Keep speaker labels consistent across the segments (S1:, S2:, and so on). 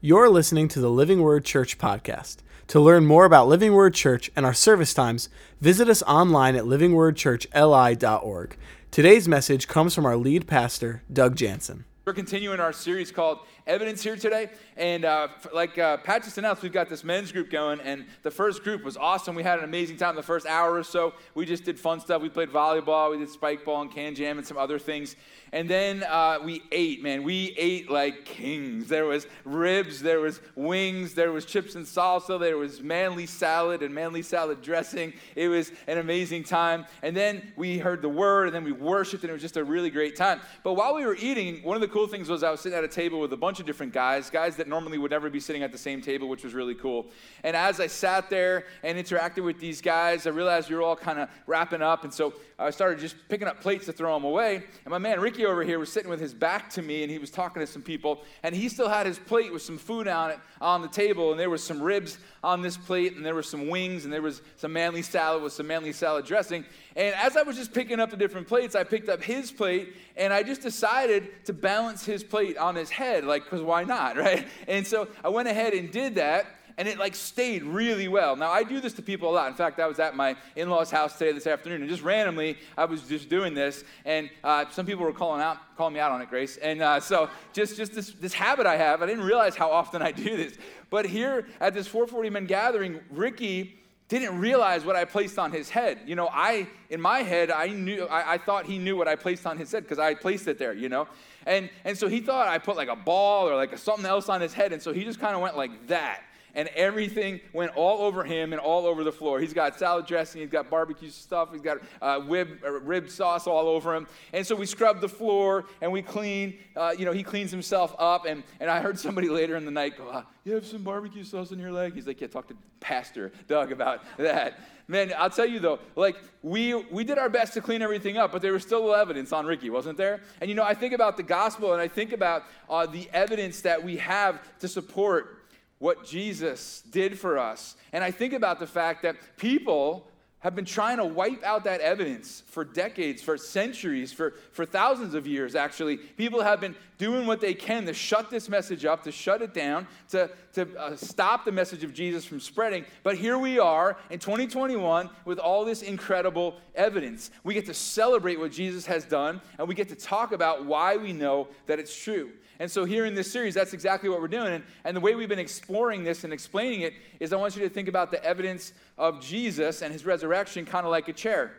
S1: You're listening to the Living Word Church podcast. To learn more about Living Word Church and our service times, visit us online at livingwordchurchli.org. Today's message comes from our lead pastor, Doug Jansen.
S2: We're continuing our series called Evidence here today. And uh, like uh, Pat just announced, we've got this men's group going. And the first group was awesome. We had an amazing time the first hour or so. We just did fun stuff. We played volleyball, we did spike ball and KanJam and some other things. And then uh, we ate, man. We ate like kings. There was ribs, there was wings, there was chips and salsa, there was manly salad and manly salad dressing. It was an amazing time. And then we heard the word, and then we worshiped, and it was just a really great time. But while we were eating, one of the cool things was I was sitting at a table with a bunch of different guys, guys that normally would never be sitting at the same table, which was really cool. And as I sat there and interacted with these guys, I realized we were all kind of wrapping up. And so I started just picking up plates to throw them away. And my man Ricky over here was sitting with his back to me and he was talking to some people. And he still had his plate with some food on it on the table. And there was some ribs on this plate, and there were some wings, and there was some manly salad with some manly salad dressing. And as I was just picking up the different plates, I picked up his plate and I just decided to balance his plate on his head, like, because why not, right? And so I went ahead and did that and it like stayed really well. Now I do this to people a lot. In fact, I was at my in-laws' house today this afternoon, and just randomly I was just doing this, and uh, some people were calling out, calling me out on it, Grace. And uh, so just just this this habit I have, I didn't realize how often I do this. But here at this 440 men gathering, Ricky didn't realize what I placed on his head. You know, I in my head I knew I, I thought he knew what I placed on his head because I placed it there. You know, and and so he thought I put like a ball or like something else on his head, and so he just kind of went like that and everything went all over him and all over the floor. He's got salad dressing, he's got barbecue stuff, he's got uh, rib, uh, rib sauce all over him. And so we scrub the floor and we clean. Uh, you know, he cleans himself up. And, and I heard somebody later in the night go, uh, You have some barbecue sauce on your leg? He's like, Yeah, talk to Pastor Doug about that. Man, I'll tell you though, like we we did our best to clean everything up, but there was still evidence on Ricky, wasn't there? And you know, I think about the gospel and I think about uh, the evidence that we have to support what Jesus did for us. And I think about the fact that people have been trying to wipe out that evidence for decades, for centuries, for, for thousands of years, actually. People have been doing what they can to shut this message up, to shut it down, to, to uh, stop the message of Jesus from spreading. But here we are in 2021 with all this incredible evidence. We get to celebrate what Jesus has done, and we get to talk about why we know that it's true. And so, here in this series, that's exactly what we're doing. And, and the way we've been exploring this and explaining it is I want you to think about the evidence of Jesus and his resurrection kind of like a chair.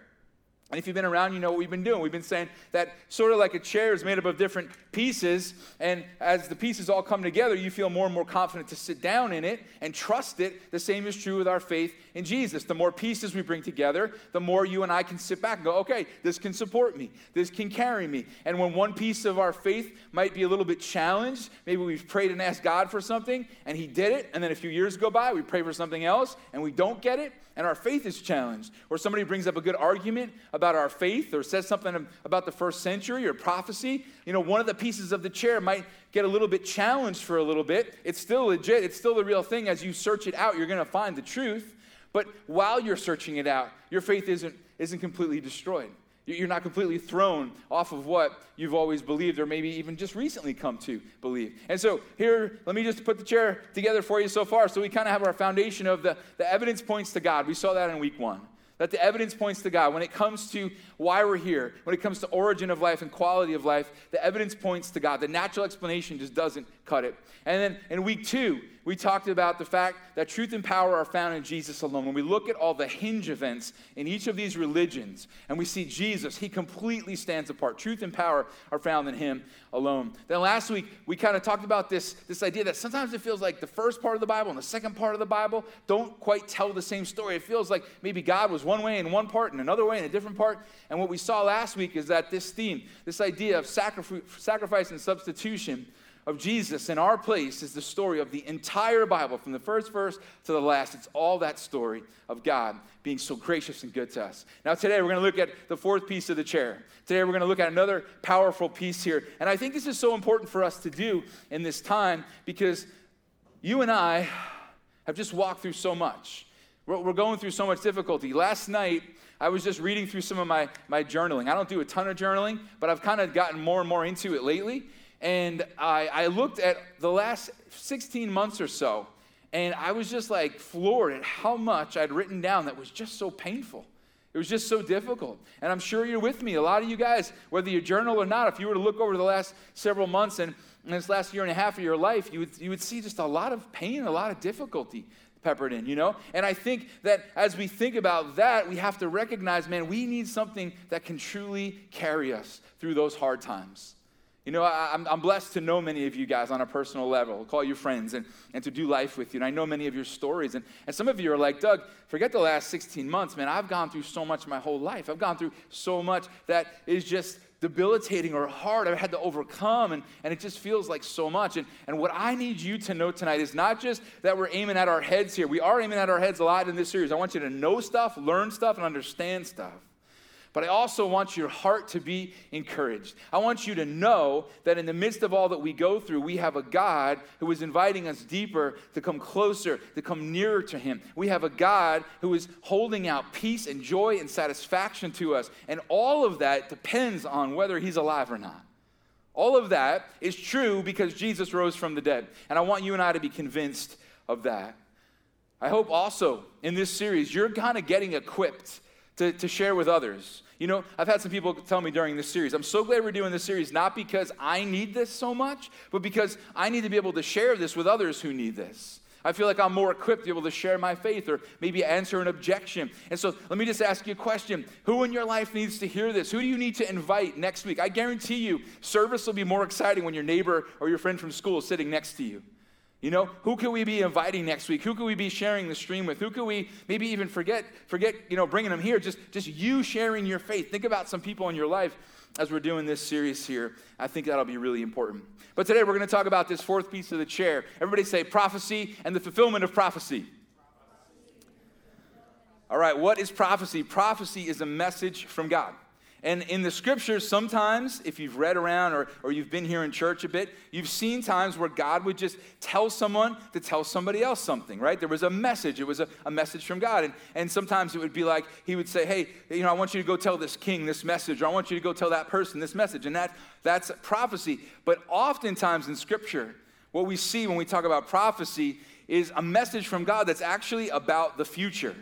S2: And if you've been around, you know what we've been doing. We've been saying that sort of like a chair is made up of different pieces, and as the pieces all come together, you feel more and more confident to sit down in it and trust it. The same is true with our faith in Jesus. The more pieces we bring together, the more you and I can sit back and go, okay, this can support me, this can carry me. And when one piece of our faith might be a little bit challenged, maybe we've prayed and asked God for something, and He did it, and then a few years go by, we pray for something else, and we don't get it, and our faith is challenged. Or somebody brings up a good argument about our faith or says something about the first century or prophecy, you know, one of the pieces of the chair might get a little bit challenged for a little bit. It's still legit, it's still the real thing. As you search it out, you're going to find the truth. But while you're searching it out, your faith isn't, isn't completely destroyed. You're not completely thrown off of what you've always believed or maybe even just recently come to believe. And so, here, let me just put the chair together for you so far. So, we kind of have our foundation of the, the evidence points to God. We saw that in week one that the evidence points to God. When it comes to why we're here, when it comes to origin of life and quality of life, the evidence points to God. The natural explanation just doesn't cut it. And then in week two, we talked about the fact that truth and power are found in Jesus alone. When we look at all the hinge events in each of these religions and we see Jesus, he completely stands apart. Truth and power are found in him alone. Then last week, we kind of talked about this, this idea that sometimes it feels like the first part of the Bible and the second part of the Bible don't quite tell the same story. It feels like maybe God was one way in one part and another way in a different part. And what we saw last week is that this theme, this idea of sacrifice and substitution, of Jesus in our place is the story of the entire Bible, from the first verse to the last. It's all that story of God being so gracious and good to us. Now, today we're going to look at the fourth piece of the chair. Today we're going to look at another powerful piece here. And I think this is so important for us to do in this time because you and I have just walked through so much. We're, going through so much difficulty. Last night, I was just reading through some of my, my journaling. I don't do a ton of journaling, but I've kind of gotten more and more into it lately. And I, I looked at the last 16 months or so, and I was just like floored at how much I'd written down that was just so painful. It was just so difficult. And I'm sure you're with me. A lot of you guys, whether you journal or not, if you were to look over the last several months and, and this last year and a half of your life, you would, you would see just a lot of pain, a lot of difficulty peppered in, you know? And I think that as we think about that, we have to recognize, man, we need something that can truly carry us through those hard times. You know, I, am blessed to know many of you guys on a personal level, call you friends, and, and to do life with you. And I know many of your stories. And, and some of you are like, Doug, forget the last 16 months, man. I've gone through so much my whole life. I've gone through so much that is just debilitating or hard. I've had to overcome, and, and it just feels like so much. And, and what I need you to know tonight is not just that we're aiming at our heads here. We are aiming at our heads a lot in this series. I want you to know stuff, learn stuff, and understand stuff. But I also want your heart to be encouraged. I want you to know that in the midst of all that we go through, we have a God who is inviting us deeper to come closer, to come nearer to Him. We have a God who is holding out peace and joy and satisfaction to us. And all of that depends on whether He's alive or not. All of that is true because Jesus rose from the dead. And I want you and I to be convinced of that. I hope also in this series, you're kind of getting equipped to, to share with others. You know, I've had some people tell me during this series, I'm so glad we're doing this series, not because I need this so much, but because I need to be able to share this with others who need this. I feel like I'm more equipped to be able to share my faith or maybe answer an objection. And so let me just ask you a question. Who in your life needs to hear this? Who do you need to invite next week? I guarantee you, service will be more exciting when your neighbor or your friend from school is sitting next to you. You know, who could we be inviting next week? Who could we be sharing the stream with? Who could we maybe even forget, forget, you know, bringing them here? Just, just you sharing your faith. Think about some people in your life as we're doing this series here. I think that'll be really important. But today we're going to talk about this fourth piece of the chair. Everybody say prophecy and the fulfillment of prophecy. All right, what is prophecy? Prophecy is a message from God. And in the scriptures, sometimes, if you've read around or, or you've been here in church a bit, you've seen times where God would just tell someone to tell somebody else something, right? There was a message. It was a, a message from God. And, and sometimes it would be like he would say, hey, you know, I want you to go tell this king this message, or I want you to go tell that person this message. And that, that's prophecy. But oftentimes in scripture, what we see when we talk about prophecy is a message from God that's actually about the future.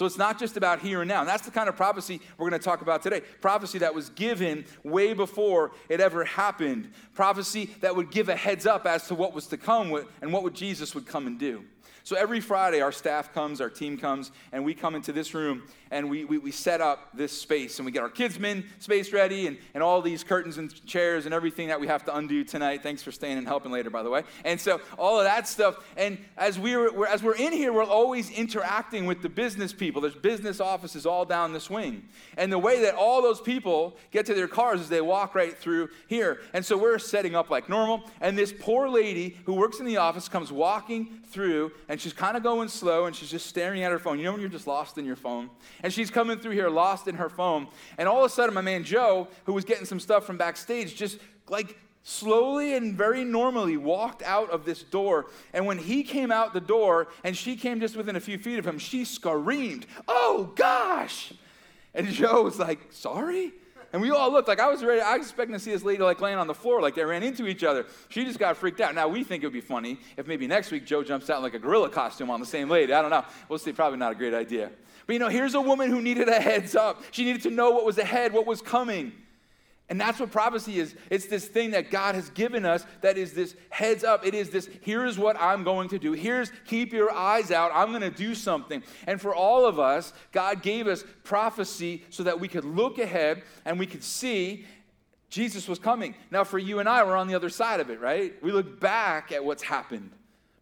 S2: So it's not just about here and now. And that's the kind of prophecy we're going to talk about today. Prophecy that was given way before it ever happened. Prophecy that would give a heads up as to what was to come and what Jesus would come and do. So every Friday, our staff comes, our team comes, and we come into this room and we, we, we set up this space and we get our kidsmen space ready and, and all these curtains and chairs and everything that we have to undo tonight. Thanks for staying and helping later, by the way. And so all of that stuff. And as we're, we're as we're in here, we're always interacting with the business people. There's business offices all down this wing. And the way that all those people get to their cars is they walk right through here. And so we're setting up like normal. And this poor lady who works in the office comes walking through and she's kind of going slow and she's just staring at her phone. You know when you're just lost in your phone? And she's coming through here lost in her phone. And all of a sudden, my man Joe, who was getting some stuff from backstage, just like slowly and very normally walked out of this door. And when he came out the door and she came just within a few feet of him, she screamed, Oh gosh! And Joe was like, Sorry? And we all looked like I was ready. I was expecting to see this lady like laying on the floor, like they ran into each other. She just got freaked out. Now we think it would be funny if maybe next week Joe jumps out in like a gorilla costume on the same lady. I don't know. We'll see. Probably not a great idea. But you know, here's a woman who needed a heads up. She needed to know what was ahead, what was coming. And that's what prophecy is. It's this thing that God has given us that is this heads up. It is this here's what I'm going to do. Here's keep your eyes out. I'm going to do something. And for all of us, God gave us prophecy so that we could look ahead and we could see Jesus was coming. Now, for you and I, we're on the other side of it, right? We look back at what's happened.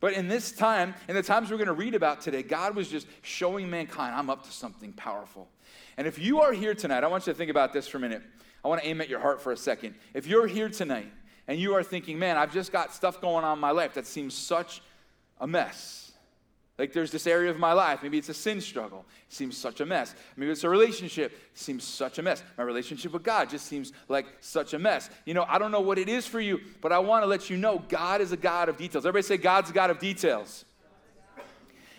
S2: But in this time, in the times we're going to read about today, God was just showing mankind, I'm up to something powerful. And if you are here tonight, I want you to think about this for a minute. I want to aim at your heart for a second. If you're here tonight and you are thinking, man, I've just got stuff going on in my life that seems such a mess. Like there's this area of my life, maybe it's a sin struggle, it seems such a mess. Maybe it's a relationship, it seems such a mess. My relationship with God just seems like such a mess. You know, I don't know what it is for you, but I want to let you know God is a God of details. Everybody say, God's a God of details.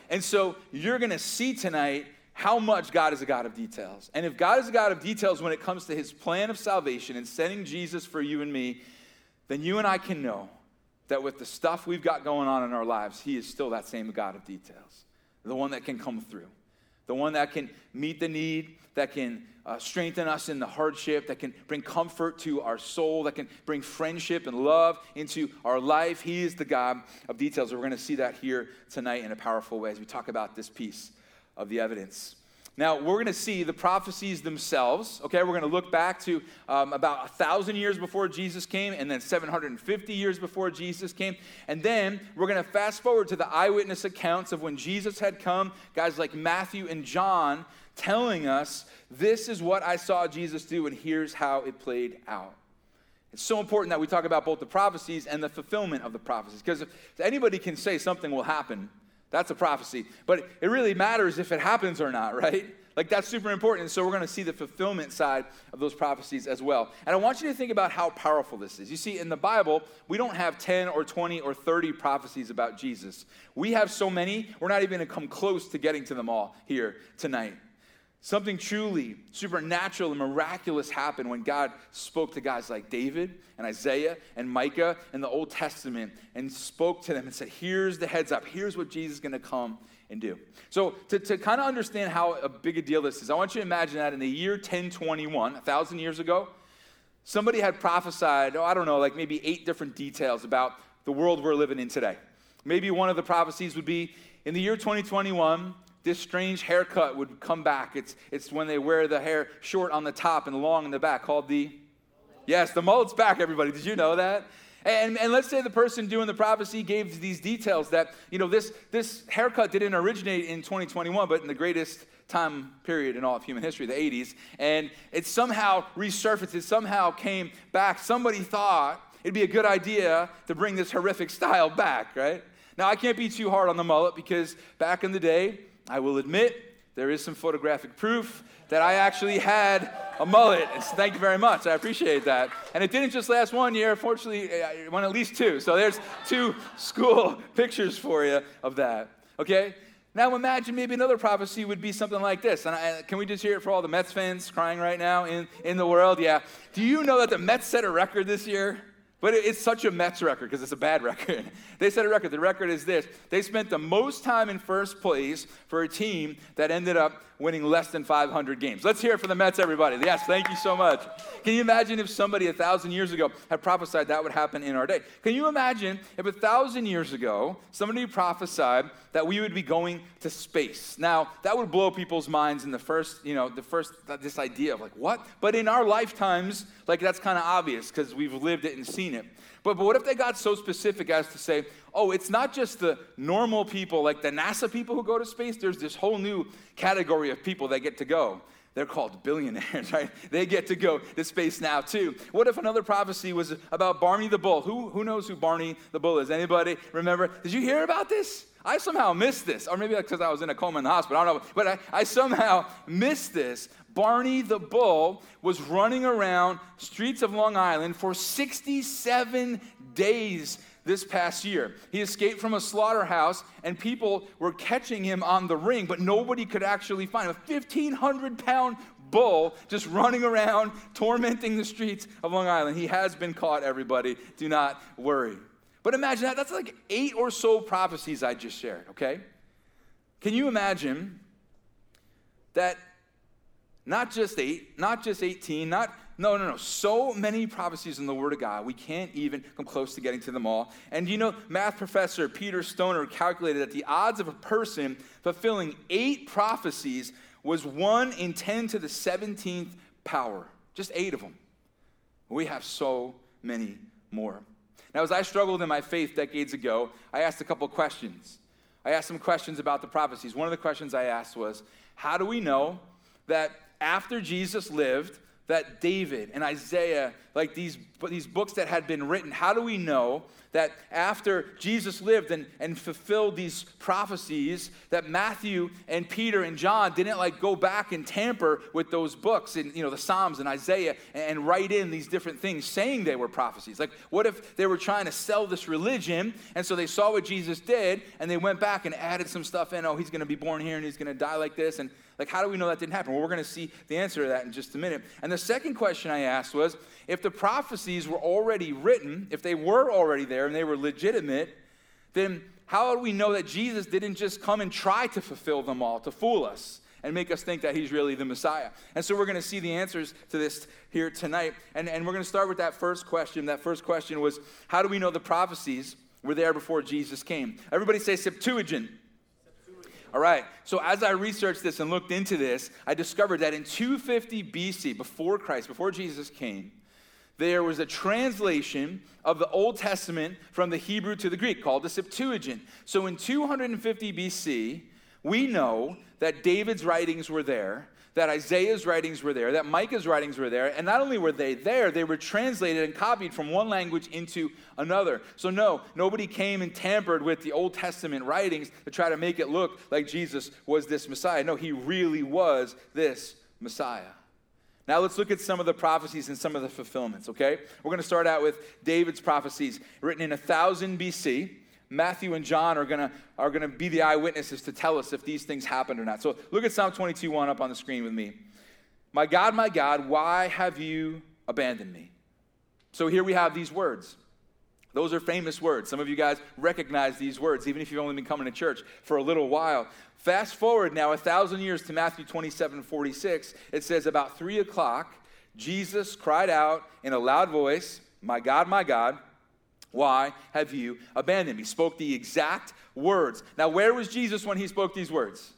S2: And so you're going to see tonight how much God is a God of details. And if God is a God of details when it comes to his plan of salvation and sending Jesus for you and me, then you and I can know that with the stuff we've got going on in our lives, He is still that same God of details, the one that can come through, the one that can meet the need, that can uh, strengthen us in the hardship, that can bring comfort to our soul, that can bring friendship and love into our life. He is the God of details. We're going to see that here tonight in a powerful way as we talk about this piece of the evidence. Now, we're going to see the prophecies themselves. Okay, we're going to look back to um, about a thousand years before Jesus came, and then 750 years before Jesus came. And then we're going to fast forward to the eyewitness accounts of when Jesus had come, guys like Matthew and John telling us, This is what I saw Jesus do, and here's how it played out. It's so important that we talk about both the prophecies and the fulfillment of the prophecies, because if anybody can say something will happen, that's a prophecy. But it really matters if it happens or not, right? Like that's super important. So we're going to see the fulfillment side of those prophecies as well. And I want you to think about how powerful this is. You see, in the Bible, we don't have 10 or 20 or 30 prophecies about Jesus. We have so many, we're not even going to come close to getting to them all here tonight. Something truly supernatural and miraculous happened when God spoke to guys like David and Isaiah and Micah in the Old Testament and spoke to them and said, Here's the heads up. Here's what Jesus is going to come and do. So, to, to kind of understand how a big a deal this is, I want you to imagine that in the year 1021, a thousand years ago, somebody had prophesied, oh, I don't know, like maybe eight different details about the world we're living in today. Maybe one of the prophecies would be in the year 2021, this strange haircut would come back. It's, it's when they wear the hair short on the top and long in the back, called the. Yes, the mullet's back, everybody. Did you know that? And, and let's say the person doing the prophecy gave these details that, you know, this, this haircut didn't originate in 2021, but in the greatest time period in all of human history, the 80s. And it somehow resurfaced, it somehow came back. Somebody thought it'd be a good idea to bring this horrific style back, right? Now, I can't be too hard on the mullet because back in the day, I will admit there is some photographic proof that I actually had a mullet. Thank you very much. I appreciate that. And it didn't just last one year. Fortunately, it at least two. So there's two school pictures for you of that. Okay? Now imagine maybe another prophecy would be something like this. And I, can we just hear it for all the Mets fans crying right now in, in the world? Yeah. Do you know that the Mets set a record this year? But it's such a Mets record because it's a bad record. they set a record. The record is this they spent the most time in first place for a team that ended up winning less than 500 games. Let's hear it for the Mets, everybody. Yes, thank you so much. Can you imagine if somebody a thousand years ago had prophesied that would happen in our day? Can you imagine if a thousand years ago somebody prophesied that we would be going to space? Now, that would blow people's minds in the first, you know, the first, this idea of like, what? But in our lifetimes, like that's kind of obvious because we've lived it and seen it. But, but what if they got so specific as to say, oh, it's not just the normal people, like the NASA people who go to space, there's this whole new category of people that get to go. They're called billionaires, right? They get to go to space now too. What if another prophecy was about Barney the Bull? Who, who knows who Barney the Bull is? Anybody remember? Did you hear about this? I somehow missed this, or maybe because I was in a coma in the hospital. I don't know, but I, I somehow missed this. Barney the Bull was running around streets of Long Island for 67 days this past year. He escaped from a slaughterhouse, and people were catching him on the ring, but nobody could actually find him. A 1,500 pound bull just running around, tormenting the streets of Long Island. He has been caught, everybody. Do not worry. But imagine that. That's like eight or so prophecies I just shared, okay? Can you imagine that not just eight, not just 18, not, no, no, no. So many prophecies in the Word of God, we can't even come close to getting to them all. And you know, math professor Peter Stoner calculated that the odds of a person fulfilling eight prophecies was 1 in 10 to the 17th power. Just eight of them. We have so many more. Now, as I struggled in my faith decades ago, I asked a couple questions. I asked some questions about the prophecies. One of the questions I asked was, How do we know that after Jesus lived, that David and Isaiah, like these, these books that had been written, how do we know that after Jesus lived and, and fulfilled these prophecies, that Matthew and Peter and John didn't like go back and tamper with those books and you know the Psalms and Isaiah and, and write in these different things saying they were prophecies? Like, what if they were trying to sell this religion and so they saw what Jesus did and they went back and added some stuff in? Oh, he's to be born here and he's to die like this and Like, how do we know that didn't happen? Well, we're going to see the answer to that in just a minute. And the second question I asked was if the prophecies were already written, if they were already there and they were legitimate, then how do we know that Jesus didn't just come and try to fulfill them all, to fool us? and make us think that he's really the Messiah. And so we're going to see the answers to this here tonight. And, and we're going to start with that first question. That first question was how do we know the prophecies were there before Jesus came? Everybody say Septuagint. All right, so as I researched this and looked into this, I discovered that in 250 BC, before Christ, before Jesus came, there was a translation of the Old Testament from the Hebrew to the Greek called the Septuagint. So in 250 BC, we know that David's writings were there, that Isaiah's writings were there, that Micah's writings were there, and not only were they there, they were translated and copied from one language into another. So, no, nobody came and tampered with the Old Testament writings to try to make it look like Jesus was this Messiah. No, he really was this Messiah. Now let's look at some of the prophecies and some of the fulfillments, okay? We're going to start out with David's prophecies written in 1000 BC. Matthew and John are going to are to be the eyewitnesses to tell us if these things happened or not. So look at Psalm 22 1 up on the screen with me. My God, my God, why have you abandoned me? So here we have these words. Those are famous words. Some of you guys recognize these words, even if you've only been coming to church for a little while. Fast forward now a thousand years to Matthew 27 46. It says, About three o'clock, Jesus cried out in a loud voice, My God, my God, why have you abandoned me? Spoke the exact words. Now, where was Jesus when he spoke these words?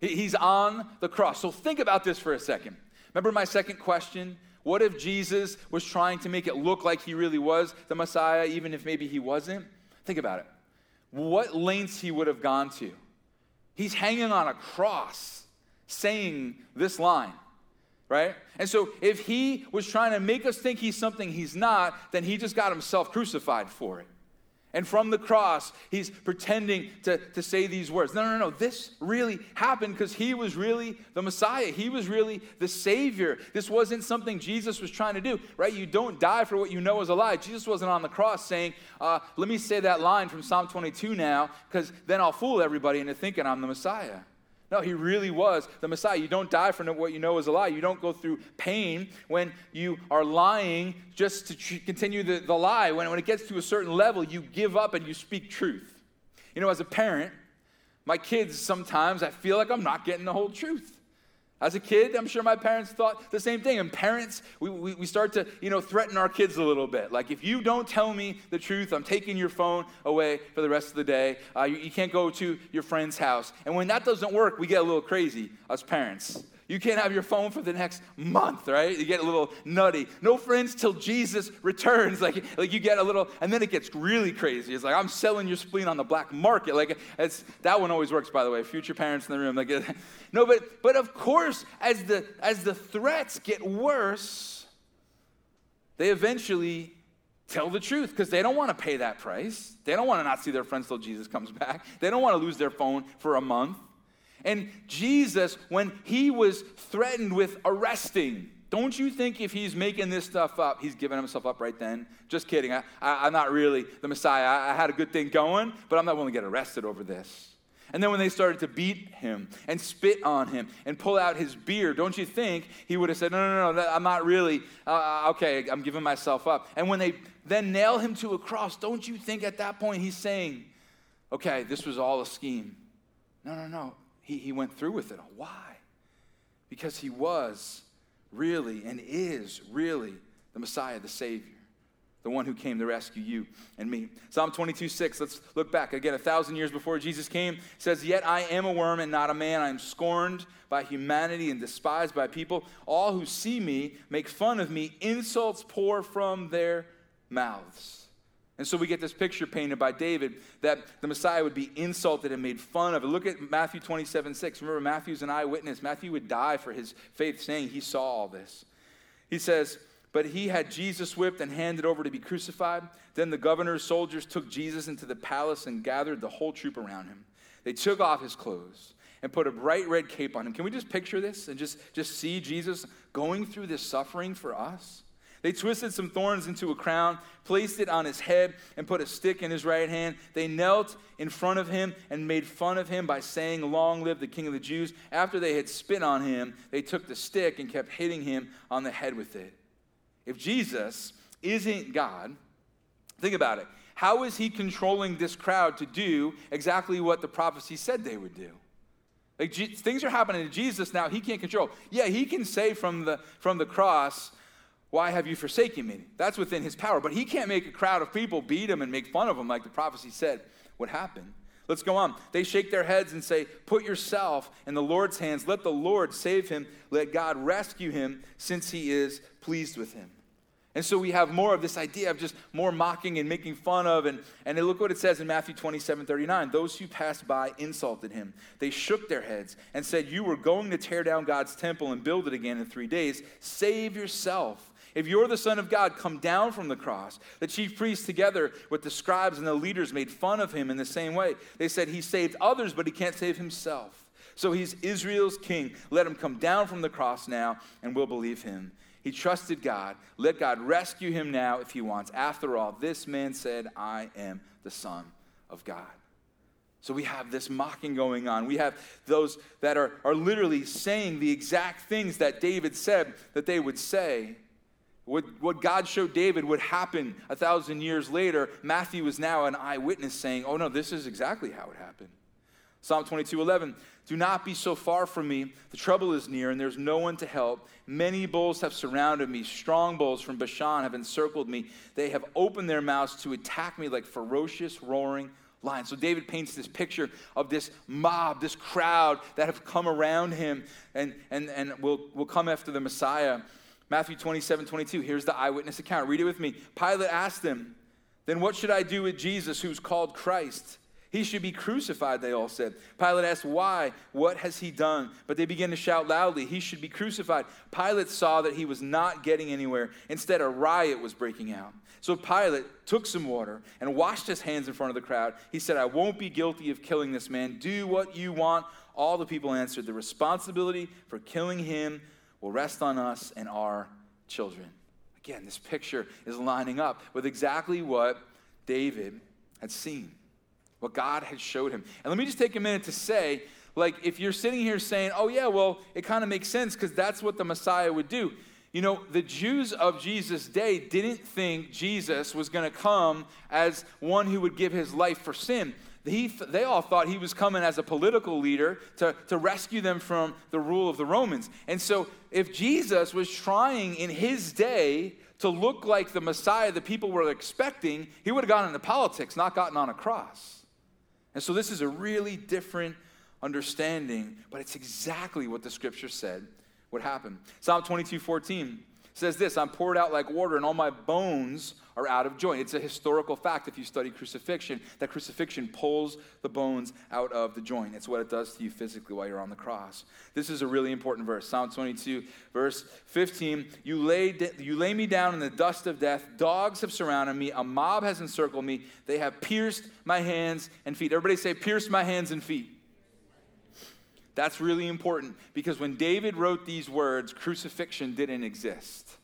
S2: He's on the cross. So think about this for a second. Remember my second question? What if Jesus was trying to make it look like he really was the Messiah, even if maybe he wasn't? Think about it. What lengths he would have gone to. He's hanging on a cross saying this line right? And so if he was trying to make us think he's something he's not, then he just got himself crucified for it. And from the cross, he's pretending to, to say these words. No, no, no. This really happened because he was really the Messiah. He was really the Savior. This wasn't something Jesus was trying to do, right? You don't die for what you know is a lie. Jesus wasn't on the cross saying, uh, let me say that line from Psalm 22 now, because then I'll fool everybody into thinking I'm the Messiah. No, he really was the Messiah. You don't die for what you know is a lie. You don't go through pain when you are lying just to continue the, the lie. When, when it gets to a certain level, you give up and you speak truth. You know, as a parent, my kids sometimes I feel like I'm not getting the whole truth. As a kid, I'm sure my parents thought the same thing. And parents, we, we, we, start to, you know, threaten our kids a little bit. Like, if you don't tell me the truth, I'm taking your phone away for the rest of the day. Uh, you, you can't go to your friend's house. And when that doesn't work, we get a little crazy, us parents. You can't have your phone for the next month, right? You get a little nutty. No friends till Jesus returns. Like, like you get a little, and then it gets really crazy. It's like, I'm selling your spleen on the black market. Like, it's, that one always works, by the way. Future parents in the room. Like, no, but, but of course, as the, as the threats get worse, they eventually tell the truth because they don't want to pay that price. They don't want to not see their friends till Jesus comes back. They don't want to lose their phone for a month. And Jesus, when he was threatened with arresting, don't you think if he's making this stuff up, he's giving himself up right then? Just kidding. I, am not really the Messiah. I, I had a good thing going, but I'm not willing to get arrested over this. And then when they started to beat him and spit on him and pull out his beard, don't you think he would have said, No, no, no, I'm not really, uh, okay, I'm giving myself up. And when they then nail him to a cross, don't you think at that point he's saying, Okay, this was all a scheme? No, no, no he, he went through with it. Why? Because he was really and is really the Messiah, the Savior, the one who came to rescue you and me. Psalm 22, 6, let's look back. Again, a thousand years before Jesus came, says, Yet I am a worm and not a man. I am scorned by humanity and despised by people. All who see me make fun of me. Insults pour from their mouths. And so we get this picture painted by David that the Messiah would be insulted and made fun of. look at Matthew 27 6. Remember, Matthew's an eyewitness. Matthew would die for his faith, saying he saw all this. He says, But he had Jesus whipped and handed over to be crucified. Then the governor's soldiers took Jesus into the palace and gathered the whole troop around him. They took off his clothes and put a bright red cape on him. Can we just picture this and just, just see Jesus going through this suffering for us? They twisted some thorns into a crown, placed it on his head, and put a stick in his right hand. They knelt in front of him and made fun of him by saying, Long live the King of the Jews. After they had spit on him, they took the stick and kept hitting him on the head with it. If Jesus isn't God, think about it. How is he controlling this crowd to do exactly what the prophecy said they would do? Like things are happening to Jesus now, he can't control. Yeah, he can say from the from the cross, why have you forsaken me? That's within his power. But he can't make a crowd of people beat him and make fun of him like the prophecy said would happen. Let's go on. They shake their heads and say, Put yourself in the Lord's hands. Let the Lord save him. Let God rescue him since he is pleased with him. And so we have more of this idea of just more mocking and making fun of. And, and look what it says in Matthew 27 39. Those who passed by insulted him. They shook their heads and said, You were going to tear down God's temple and build it again in three days. Save yourself. If you're the Son of God, come down from the cross. The chief priests, together with the scribes and the leaders, made fun of him in the same way. They said, He saved others, but he can't save himself. So he's Israel's king. Let him come down from the cross now, and we'll believe him. He trusted God. Let God rescue him now if he wants. After all, this man said, I am the Son of God. So we have this mocking going on. We have those that are, are literally saying the exact things that David said that they would say. What, what God showed David would happen a thousand years later, Matthew is now an eyewitness saying, Oh no, this is exactly how it happened. Psalm 22 11, do not be so far from me. The trouble is near, and there's no one to help. Many bulls have surrounded me. Strong bulls from Bashan have encircled me. They have opened their mouths to attack me like ferocious, roaring lions. So David paints this picture of this mob, this crowd that have come around him and, and, and will, will come after the Messiah. Matthew 27, 22. Here's the eyewitness account. Read it with me. Pilate asked them, Then what should I do with Jesus who's called Christ? He should be crucified, they all said. Pilate asked, Why? What has he done? But they began to shout loudly, He should be crucified. Pilate saw that he was not getting anywhere. Instead, a riot was breaking out. So Pilate took some water and washed his hands in front of the crowd. He said, I won't be guilty of killing this man. Do what you want. All the people answered, The responsibility for killing him will rest on us and our children. Again, this picture is lining up with exactly what David had seen, what God had showed him. And let me just take a minute to say, like, if you're sitting here saying, oh, yeah, well, it kind of makes sense because that's what the Messiah would do. You know, the Jews of Jesus' day didn't think Jesus was going to come as one who would give his life for sin he, they all thought he was coming as a political leader to, to rescue them from the rule of the Romans. And so, if Jesus was trying in his day to look like the Messiah the people were expecting, he would have gone into politics, not gotten on a cross. And so, this is a really different understanding, but it's exactly what the scripture said would happen. Psalm 22 14 says this I'm poured out like water, and all my bones are out of joint. It's a historical fact if you study crucifixion that crucifixion pulls the bones out of the joint. It's what it does to you physically while you're on the cross. This is a really important verse. Psalm 22, verse 15. You lay, you lay me down in the dust of death. Dogs have surrounded me. A mob has encircled me. They have pierced my hands and feet. Everybody say, pierced my hands and feet. That's really important because when David wrote these words, crucifixion didn't exist.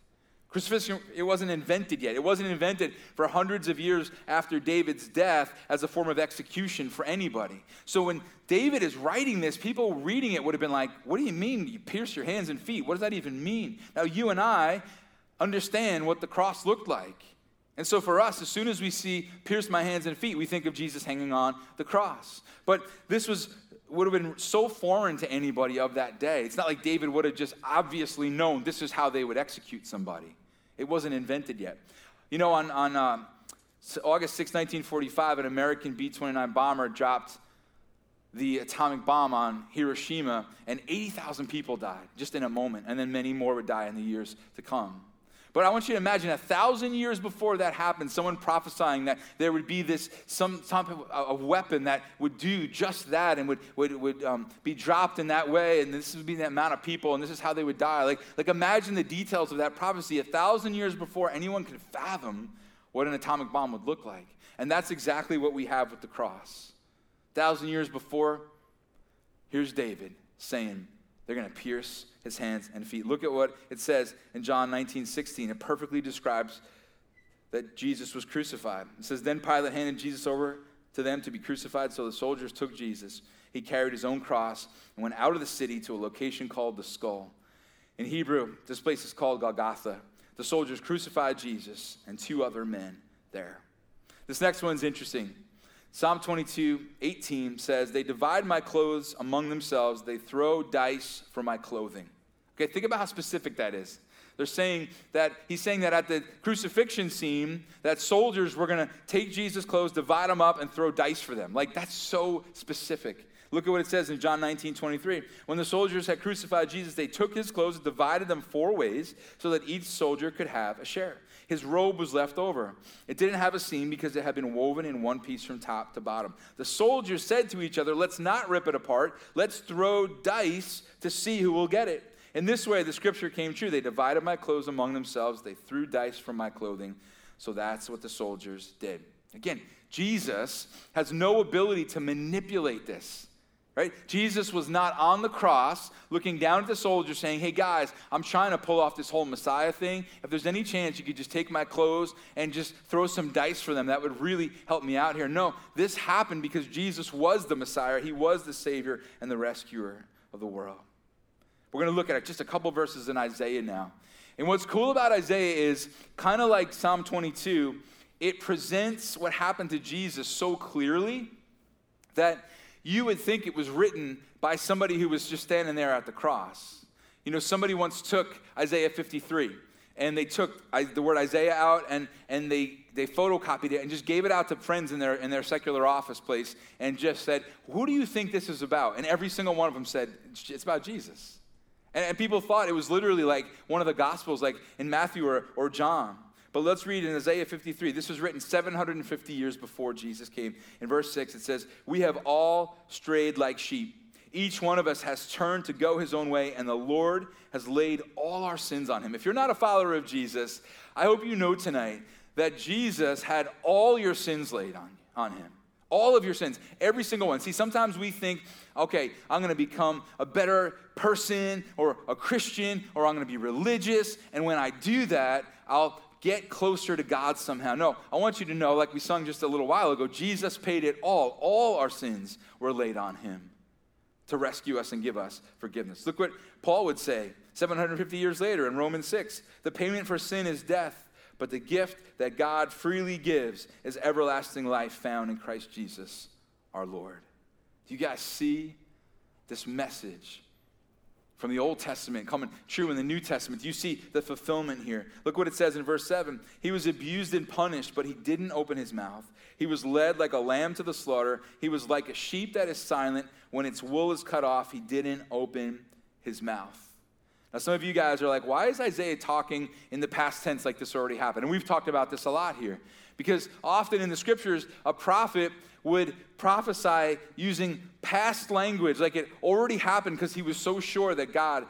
S2: Crucifixion, it wasn't invented yet. It wasn't invented for hundreds of years after David's death as a form of execution for anybody. So when David is writing this, people reading it would have been like, What do you mean you pierce your hands and feet? What does that even mean? Now, you and I understand what the cross looked like. And so for us, as soon as we see pierce my hands and feet, we think of Jesus hanging on the cross. But this was would have been so foreign to anybody of that day. It's not like David would have just obviously known this is how they would execute somebody. It wasn't invented yet. You know, on, on uh, August 6, 1945, an American B 29 bomber dropped the atomic bomb on Hiroshima, and 80,000 people died just in a moment, and then many more would die in the years to come. But I want you to imagine a thousand years before that happened, someone prophesying that there would be this some type of a weapon that would do just that and would, would, would um, be dropped in that way, and this would be the amount of people, and this is how they would die. Like, like imagine the details of that prophecy a thousand years before anyone could fathom what an atomic bomb would look like. And that's exactly what we have with the cross. A thousand years before, here's David saying, They're going to pierce his hands and feet. Look at what it says in John 19 16. It perfectly describes that Jesus was crucified. It says, Then Pilate handed Jesus over to them to be crucified. So the soldiers took Jesus. He carried his own cross and went out of the city to a location called the skull. In Hebrew, this place is called Golgotha. The soldiers crucified Jesus and two other men there. This next one's interesting. Psalm 22, 18 says, They divide my clothes among themselves, they throw dice for my clothing. Okay, think about how specific that is. They're saying that he's saying that at the crucifixion scene, that soldiers were going to take Jesus' clothes, divide them up, and throw dice for them. Like, that's so specific. Look at what it says in John 19, 23. When the soldiers had crucified Jesus, they took his clothes divided them four ways so that each soldier could have a share. His robe was left over. It didn't have a seam because it had been woven in one piece from top to bottom. The soldiers said to each other, Let's not rip it apart. Let's throw dice to see who will get it. In this way, the scripture came true. They divided my clothes among themselves, they threw dice from my clothing. So that's what the soldiers did. Again, Jesus has no ability to manipulate this. Right? Jesus was not on the cross looking down at the soldiers saying, Hey guys, I'm trying to pull off this whole Messiah thing. If there's any chance you could just take my clothes and just throw some dice for them, that would really help me out here. No, this happened because Jesus was the Messiah, He was the Savior and the rescuer of the world. We're going to look at just a couple verses in Isaiah now. And what's cool about Isaiah is kind of like Psalm 22, it presents what happened to Jesus so clearly that you would think it was written by somebody who was just standing there at the cross. You know, somebody once took Isaiah 53 and they took the word Isaiah out and, and they, they photocopied it and just gave it out to friends in their, in their secular office place and just said, Who do you think this is about? And every single one of them said, It's about Jesus. And, and people thought it was literally like one of the Gospels, like in Matthew or, or John. But let's read in Isaiah 53. This was written 750 years before Jesus came. In verse 6, it says, We have all strayed like sheep. Each one of us has turned to go his own way, and the Lord has laid all our sins on him. If you're not a follower of Jesus, I hope you know tonight that Jesus had all your sins laid on, on him. All of your sins, every single one. See, sometimes we think, okay, I'm going to become a better person or a Christian or I'm going to be religious. And when I do that, I'll get closer to God somehow. No, I want you to know, like we sung just a little while ago, Jesus paid it all. All our sins were laid on him to rescue us and give us forgiveness. Look what Paul would say 750 years later in Romans 6 the payment for sin is death but the gift that God freely gives is everlasting life found in Christ Jesus our Lord. Do you guys see this message from the Old Testament coming true in the New Testament? You see the fulfillment here? Look what it says in verse 7. He was abused and punished, but he didn't open his mouth. He was led like a lamb to the slaughter. He was like a sheep that is silent. When its wool is cut off, he didn't open his mouth. Now, some of you guys are like, why is Isaiah talking in the past tense like this already happened? And we've talked about this a lot here. Because often in the scriptures, a prophet would prophesy using past language, like it already happened because he was so sure that God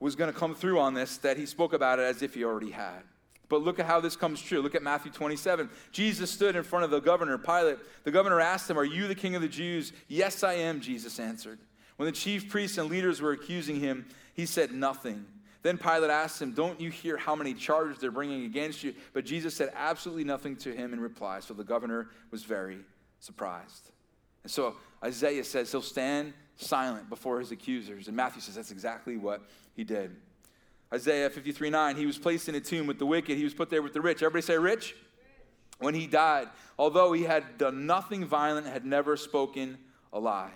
S2: was going to come through on this that he spoke about it as if he already had. But look at how this comes true. Look at Matthew 27. Jesus stood in front of the governor, Pilate. The governor asked him, Are you the king of the Jews? Yes, I am, Jesus answered. When the chief priests and leaders were accusing him, he said nothing. Then Pilate asked him, Don't you hear how many charges they're bringing against you? But Jesus said absolutely nothing to him in reply. So the governor was very surprised. And so Isaiah says he'll stand silent before his accusers. And Matthew says that's exactly what he did. Isaiah 53 9, he was placed in a tomb with the wicked, he was put there with the rich. Everybody say rich? When he died, although he had done nothing violent, had never spoken a lie.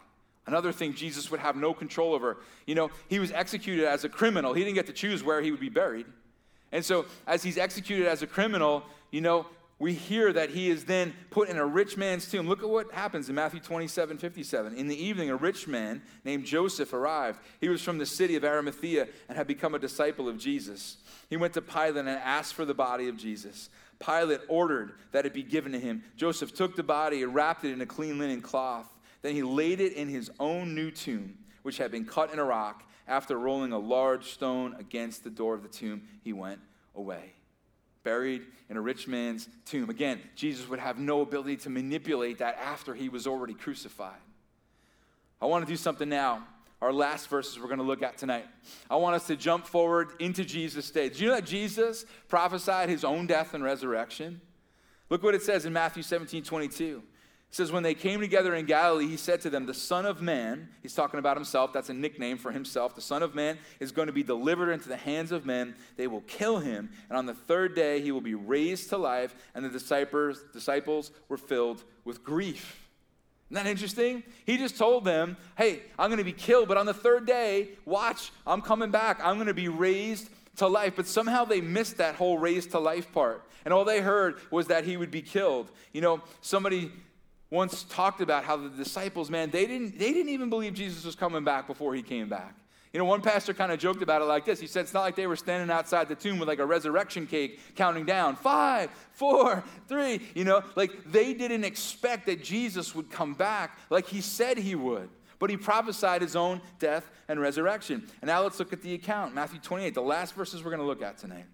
S2: Another thing Jesus would have no control over. You know, he was executed as a criminal. He didn't get to choose where he would be buried. And so, as he's executed as a criminal, you know, we hear that he is then put in a rich man's tomb. Look at what happens in Matthew 27 57. In the evening, a rich man named Joseph arrived. He was from the city of Arimathea and had become a disciple of Jesus. He went to Pilate and asked for the body of Jesus. Pilate ordered that it be given to him. Joseph took the body and wrapped it in a clean linen cloth. Then he laid it in his own new tomb, which had been cut in a rock. After rolling a large stone against the door of the tomb, he went away. Buried in a rich man's tomb. Again, Jesus would have no ability to manipulate that after he was already crucified. I want to do something now our last verses we're going to look at tonight. I want us to jump forward into Jesus' day. Did you know that Jesus prophesied his own death and resurrection? Look what it says in Matthew 17 22. It says, When they came together in Galilee, he said to them, The Son of Man, he's talking about himself, that's a nickname for himself. The Son of Man is going to be delivered into the hands of men. They will kill him, and on the third day he will be raised to life. And the disciples, disciples were filled with grief. Isn't that interesting? He just told them, Hey, I'm going to be killed, but on the third day, watch, I'm coming back. I'm going to be raised to life. But somehow they missed that whole raised to life part. And all they heard was that he would be killed. You know, somebody once talked about how the disciples, man, they didn't, they didn't even believe Jesus was coming back before he came back. You know, one pastor kind of joked about it like this. He said it's not like they were standing outside the tomb with like a resurrection cake counting down five, four, three. You know, like they didn't expect that Jesus would come back like he said he would. But he prophesied his own death and resurrection. And now let's look at the account Matthew 28, the last verses we're going to look at tonight.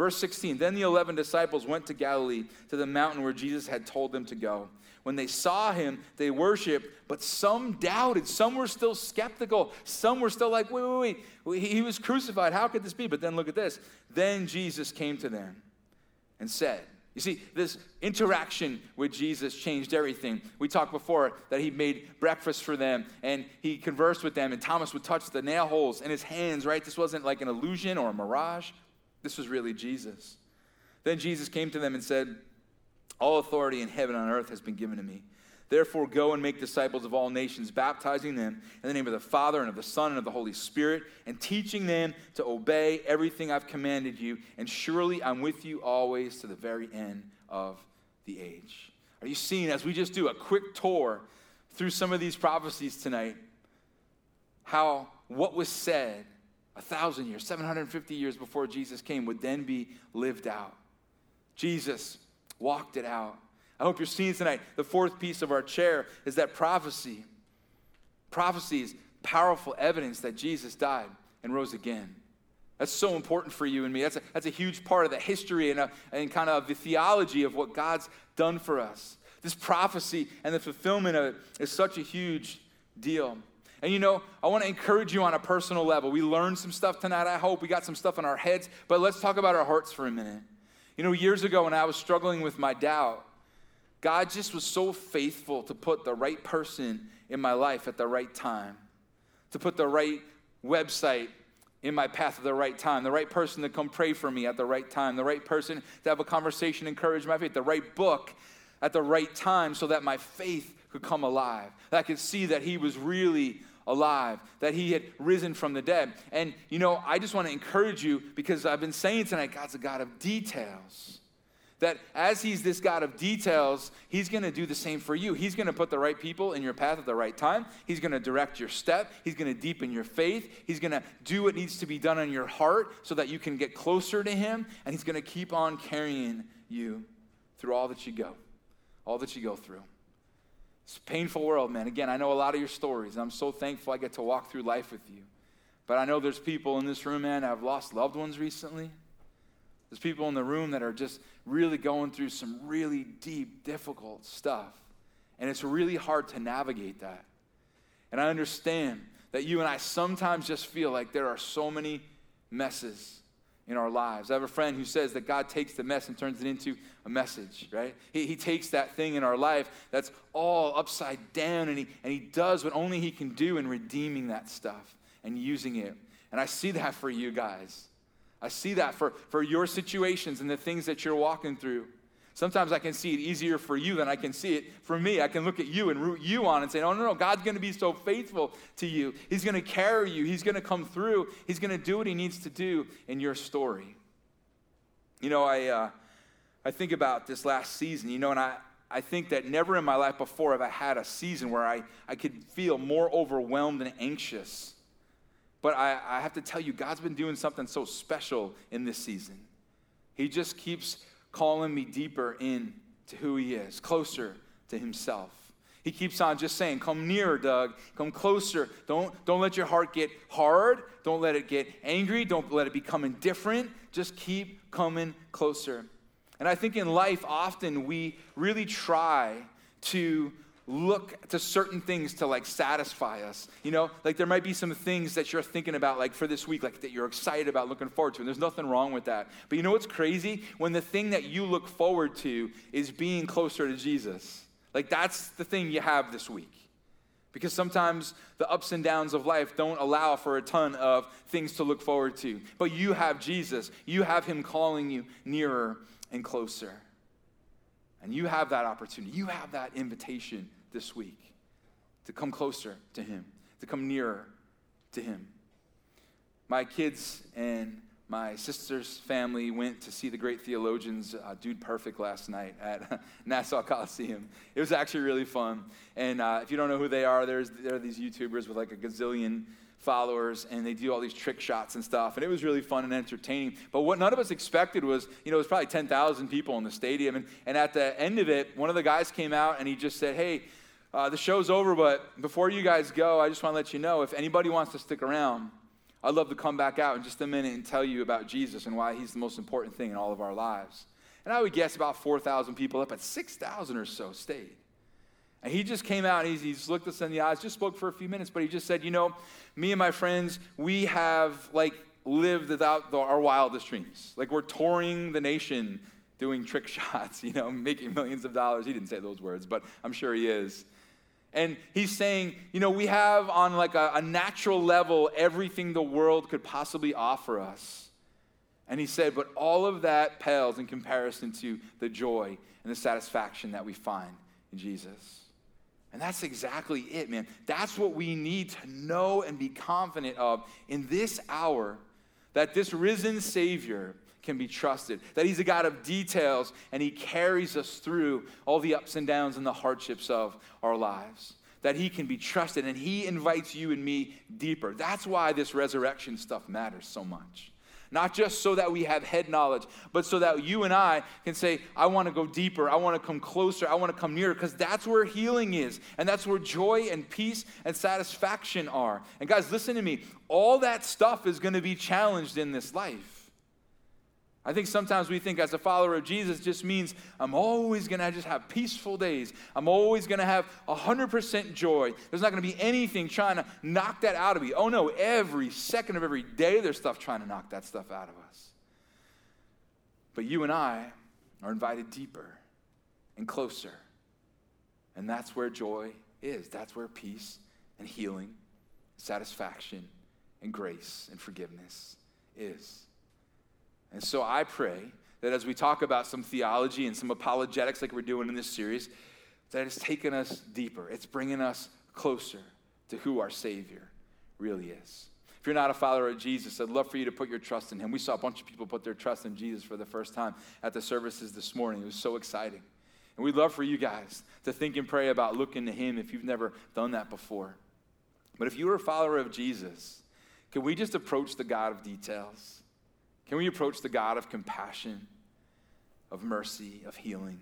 S2: Verse 16 Then the 11 disciples went to Galilee, to the mountain where Jesus had told them to go. When they saw him, they worshiped, but some doubted. Some were still skeptical. Some were still like, wait, wait, wait. He was crucified. How could this be? But then look at this. Then Jesus came to them and said, you see, this interaction with Jesus changed everything. We talked before that he made breakfast for them and he conversed with them, and Thomas would touch the nail holes in his hands, right? This wasn't like an illusion or a mirage. This was really Jesus. Then Jesus came to them and said, all authority in heaven and on earth has been given to me. Therefore, go and make disciples of all nations, baptizing them in the name of the Father and of the Son and of the Holy Spirit, and teaching them to obey everything I've commanded you. And surely I'm with you always to the very end of the age. Are you seeing, as we just do a quick tour through some of these prophecies tonight, how what was said a thousand years, 750 years before Jesus came would then be lived out? Jesus walked it out. I hope you're seeing tonight. The fourth piece of our chair is that prophecy. Prophecy is powerful evidence that Jesus died and rose again. That's so important for you and me. That's a, that's a huge part of the history and, a, and kind of the theology of what God's done for us. This prophecy and the fulfillment of it is such a huge deal. And you know, I want to encourage you on a personal level. We learned some stuff tonight, I hope. We got some stuff in our heads, but let's talk about our hearts for a minute. You know, years ago when I was struggling with my doubt, God just was so faithful to put the right person in my life at the right time, to put the right website in my path at the right time, the right person to come pray for me at the right time, the right person to have a conversation, encourage my faith, the right book at the right time so that my faith could come alive. That I could see that He was really alive, that he had risen from the dead. And, you know, I just want to encourage you because I've been saying tonight, God's a God of details. That as he's this God of details, he's going to do the same for you. He's going to put the right people in your path at the right time. He's going to direct your step. He's going to deepen your faith. He's going to do what needs to be done in your heart so that you can get closer to him. And he's going to keep on carrying you through all that you go, all that you go through. It's a painful world, man. Again, I know a lot of your stories. I'm so thankful I get to walk through life with you. But I know there's people in this room, man, that have lost loved ones recently. There's people in the room that are just really going through some really deep, difficult stuff. And it's really hard to navigate that. And I understand that you and I sometimes just feel like there are so many messes in our lives. I have a friend who says that God takes the mess and turns it into a message, right? He, he takes that thing in our life that's all upside down and he, and he does what only he can do in redeeming that stuff and using it. And I see that for you guys. I see that for, for your situations and the things that you're walking through. Sometimes I can see it easier for you than I can see it for me. I can look at you and root you on and say, oh, no, no, God's going to be so faithful to you. He's going to carry you. He's going to come through. He's going to do what he needs to do in your story. You know, I, uh, I think about this last season, you know, and I, I think that never in my life before have I had a season where I, I could feel more overwhelmed and anxious. But I, I have to tell you, God's been doing something so special in this season. He just keeps calling me deeper in to who he is, closer to himself. He keeps on just saying, Come nearer, Doug. Come closer. Don't, don't let your heart get hard. Don't let it get angry. Don't let it become indifferent. Just keep coming closer. And I think in life, often we really try to look to certain things to like satisfy us. You know, like there might be some things that you're thinking about like for this week, like that you're excited about looking forward to, and there's nothing wrong with that. But you know what's crazy? When the thing that you look forward to is being closer to Jesus. Like that's the thing you have this week. Because sometimes the ups and downs of life don't allow for a ton of things to look forward to. But you have Jesus, you have Him calling you nearer and closer. And you have that opportunity, you have that invitation this week to come closer to Him, to come nearer to Him. My kids and my sister's family went to see the great theologians uh, Dude Perfect last night at Nassau Coliseum. It was actually really fun. And uh, if you don't know who they are, there's, there are these YouTubers with like a gazillion followers, and they do all these trick shots and stuff. And it was really fun and entertaining. But what none of us expected was, you know, it was probably 10,000 people in the stadium. And, and at the end of it, one of the guys came out and he just said, Hey, uh, the show's over, but before you guys go, I just want to let you know if anybody wants to stick around, I'd love to come back out in just a minute and tell you about Jesus and why he's the most important thing in all of our lives. And I would guess about 4,000 people up, but 6,000 or so stayed. And he just came out and he's, he's looked us in the eyes, just spoke for a few minutes, but he just said, You know, me and my friends, we have like lived without the, our wildest dreams. Like we're touring the nation doing trick shots, you know, making millions of dollars. He didn't say those words, but I'm sure he is. And he's saying, you know, we have on like a, a, natural level everything the world could possibly offer us. And he said, but all of that pales in comparison to the joy and the satisfaction that we find in Jesus. And that's exactly it, man. That's what we need to know and be confident of in this hour that this risen Savior can be trusted, that He's a God of details and He carries us through all the ups and downs and the hardships of our lives. That He can be trusted and He invites you and me deeper. That's why this resurrection stuff matters so much. Not just so that we have head knowledge, but so that you and I can say, I want to go deeper, I want to come closer, I want to come nearer, because that's where healing is. And that's where joy and peace and satisfaction are. And guys, listen to me. All that stuff is going to be challenged in this life. I think sometimes we think as a follower of Jesus just means I'm always going to just have peaceful days. I'm always going to have 100% joy. There's not going to be anything trying to knock that out of me. Oh no, every second of every day there's stuff trying to knock that stuff out of us. But you and I are invited deeper and closer. And that's where joy is. That's where peace and healing, satisfaction and grace and forgiveness is. And so I pray that as we talk about some theology and some apologetics like we're doing in this series, that it's taken us deeper. It's bringing us closer to who our Savior really is. If you're not a follower of Jesus, I'd love for you to put your trust in Him. We saw a bunch of people put their trust in Jesus for the first time at the services this morning. It was so exciting. And we'd love for you guys to think and pray about looking to Him if you've never done that before. But if you're a follower of Jesus, can we just approach the God of details? Can we approach the God of compassion, of mercy, of healing,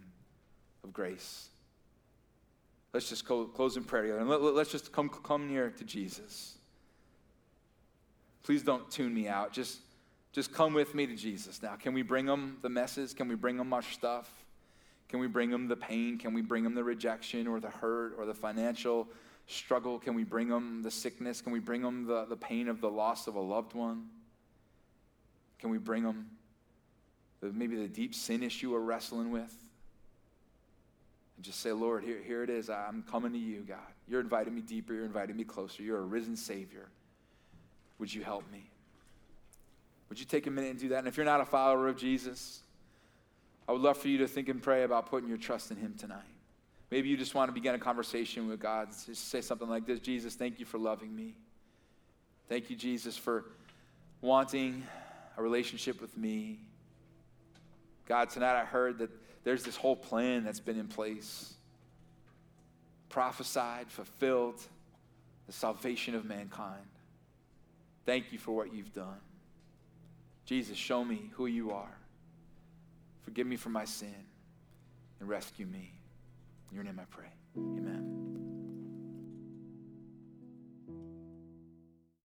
S2: of grace? Let's just close in prayer together and let, us just come, come near to Jesus. Please don't tune me out. Just, just come with me to Jesus now. Can we bring him the messes? Can we bring him our stuff? Can we bring him the pain? Can we bring him the rejection or the hurt or the financial struggle? Can we bring him the sickness? Can we bring him the, the pain of the loss of a loved one? Can we bring them maybe the deep sin issue we're wrestling with? And just say, Lord, here, here it is. I'm coming to you, God. You're inviting me deeper. You're inviting me closer. You're a risen Savior. Would you help me? Would you take a minute and do that? And if you're not a follower of Jesus, I would love for you to think and pray about putting your trust in Him tonight. Maybe you just want to begin a conversation with God. Just say something like this Jesus, thank you for loving me. Thank you, Jesus, for wanting a relationship with me. God, tonight I heard that there's this whole plan that's been in place prophesied, fulfilled, the salvation of mankind. Thank you for what you've done. Jesus, show me who you are. Forgive me for my sin and rescue me. In your name I pray. Amen.